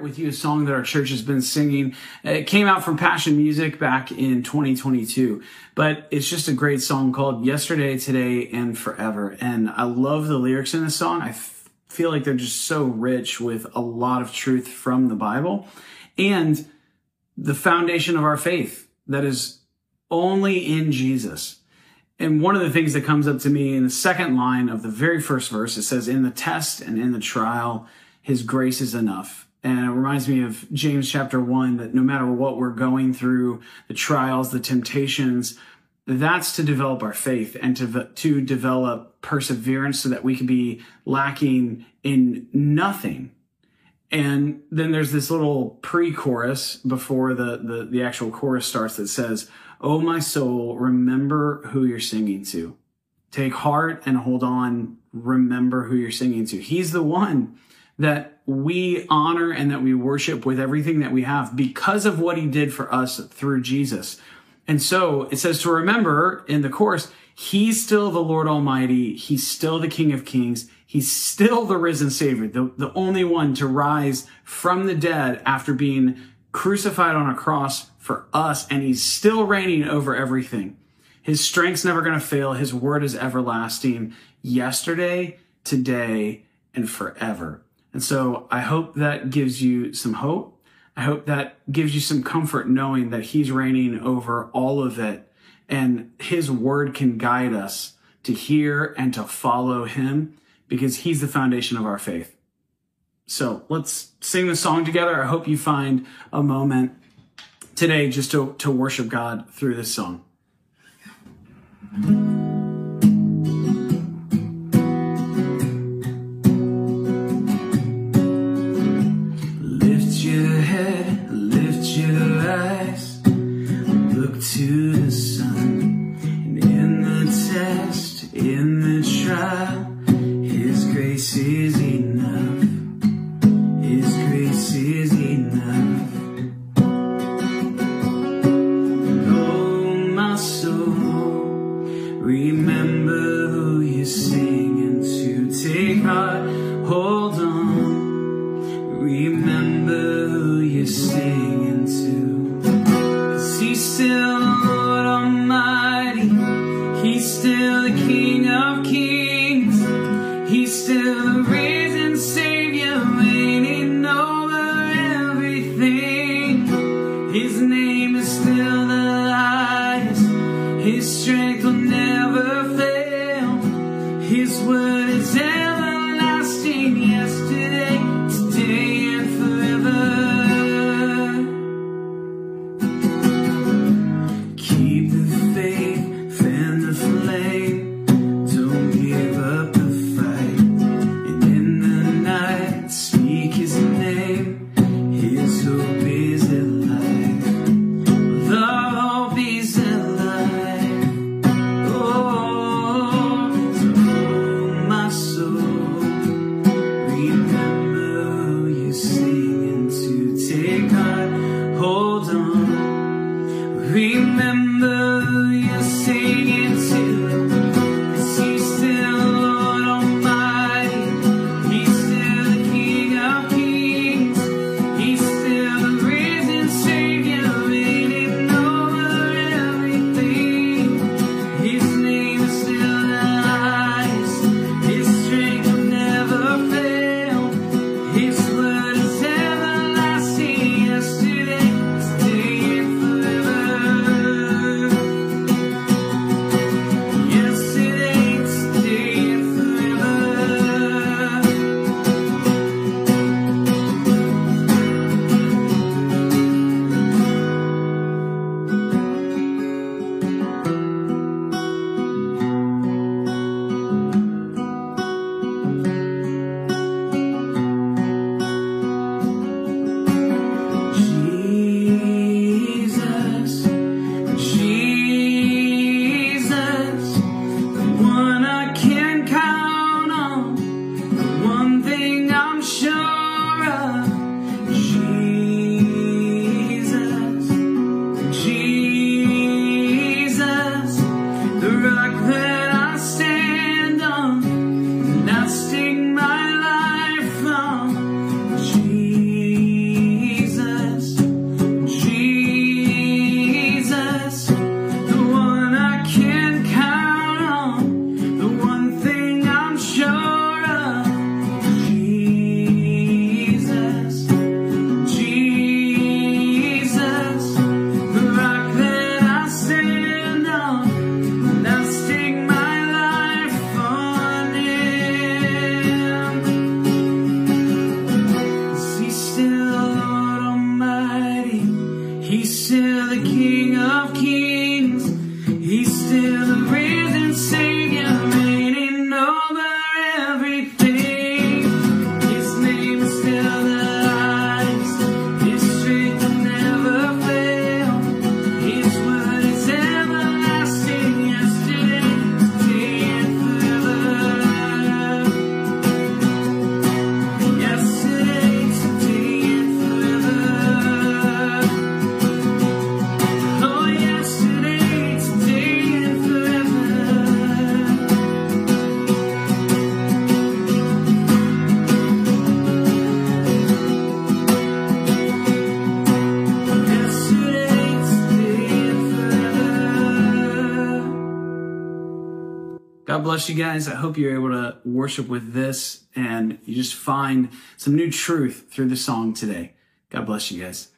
with you a song that our church has been singing. It came out from Passion Music back in 2022, but it's just a great song called Yesterday, Today, and Forever. And I love the lyrics in this song. I f- feel like they're just so rich with a lot of truth from the Bible and the foundation of our faith that is only in Jesus. And one of the things that comes up to me in the second line of the very first verse, it says, In the test and in the trial, his grace is enough. And it reminds me of James chapter one that no matter what we're going through, the trials, the temptations, that's to develop our faith and to, to develop perseverance so that we can be lacking in nothing. And then there's this little pre-chorus before the, the, the actual chorus starts that says, Oh, my soul, remember who you're singing to. Take heart and hold on. Remember who you're singing to. He's the one that we honor and that we worship with everything that we have because of what he did for us through Jesus. And so it says to remember in the course, he's still the Lord Almighty. He's still the King of Kings. He's still the risen Savior, the, the only one to rise from the dead after being crucified on a cross for us. And he's still reigning over everything. His strength's never going to fail. His word is everlasting yesterday, today, and forever. And so I hope that gives you some hope. I hope that gives you some comfort knowing that he's reigning over all of it and his word can guide us to hear and to follow him because he's the foundation of our faith. So let's sing the song together. I hope you find a moment today just to, to worship God through this song. into Cause he's still the Lord Almighty. He's still the King of Kings. He's still the risen Savior Reigning over everything. His name is still the highest. His strength He's still the King of Kings. God bless you guys. I hope you're able to worship with this and you just find some new truth through the song today. God bless you guys.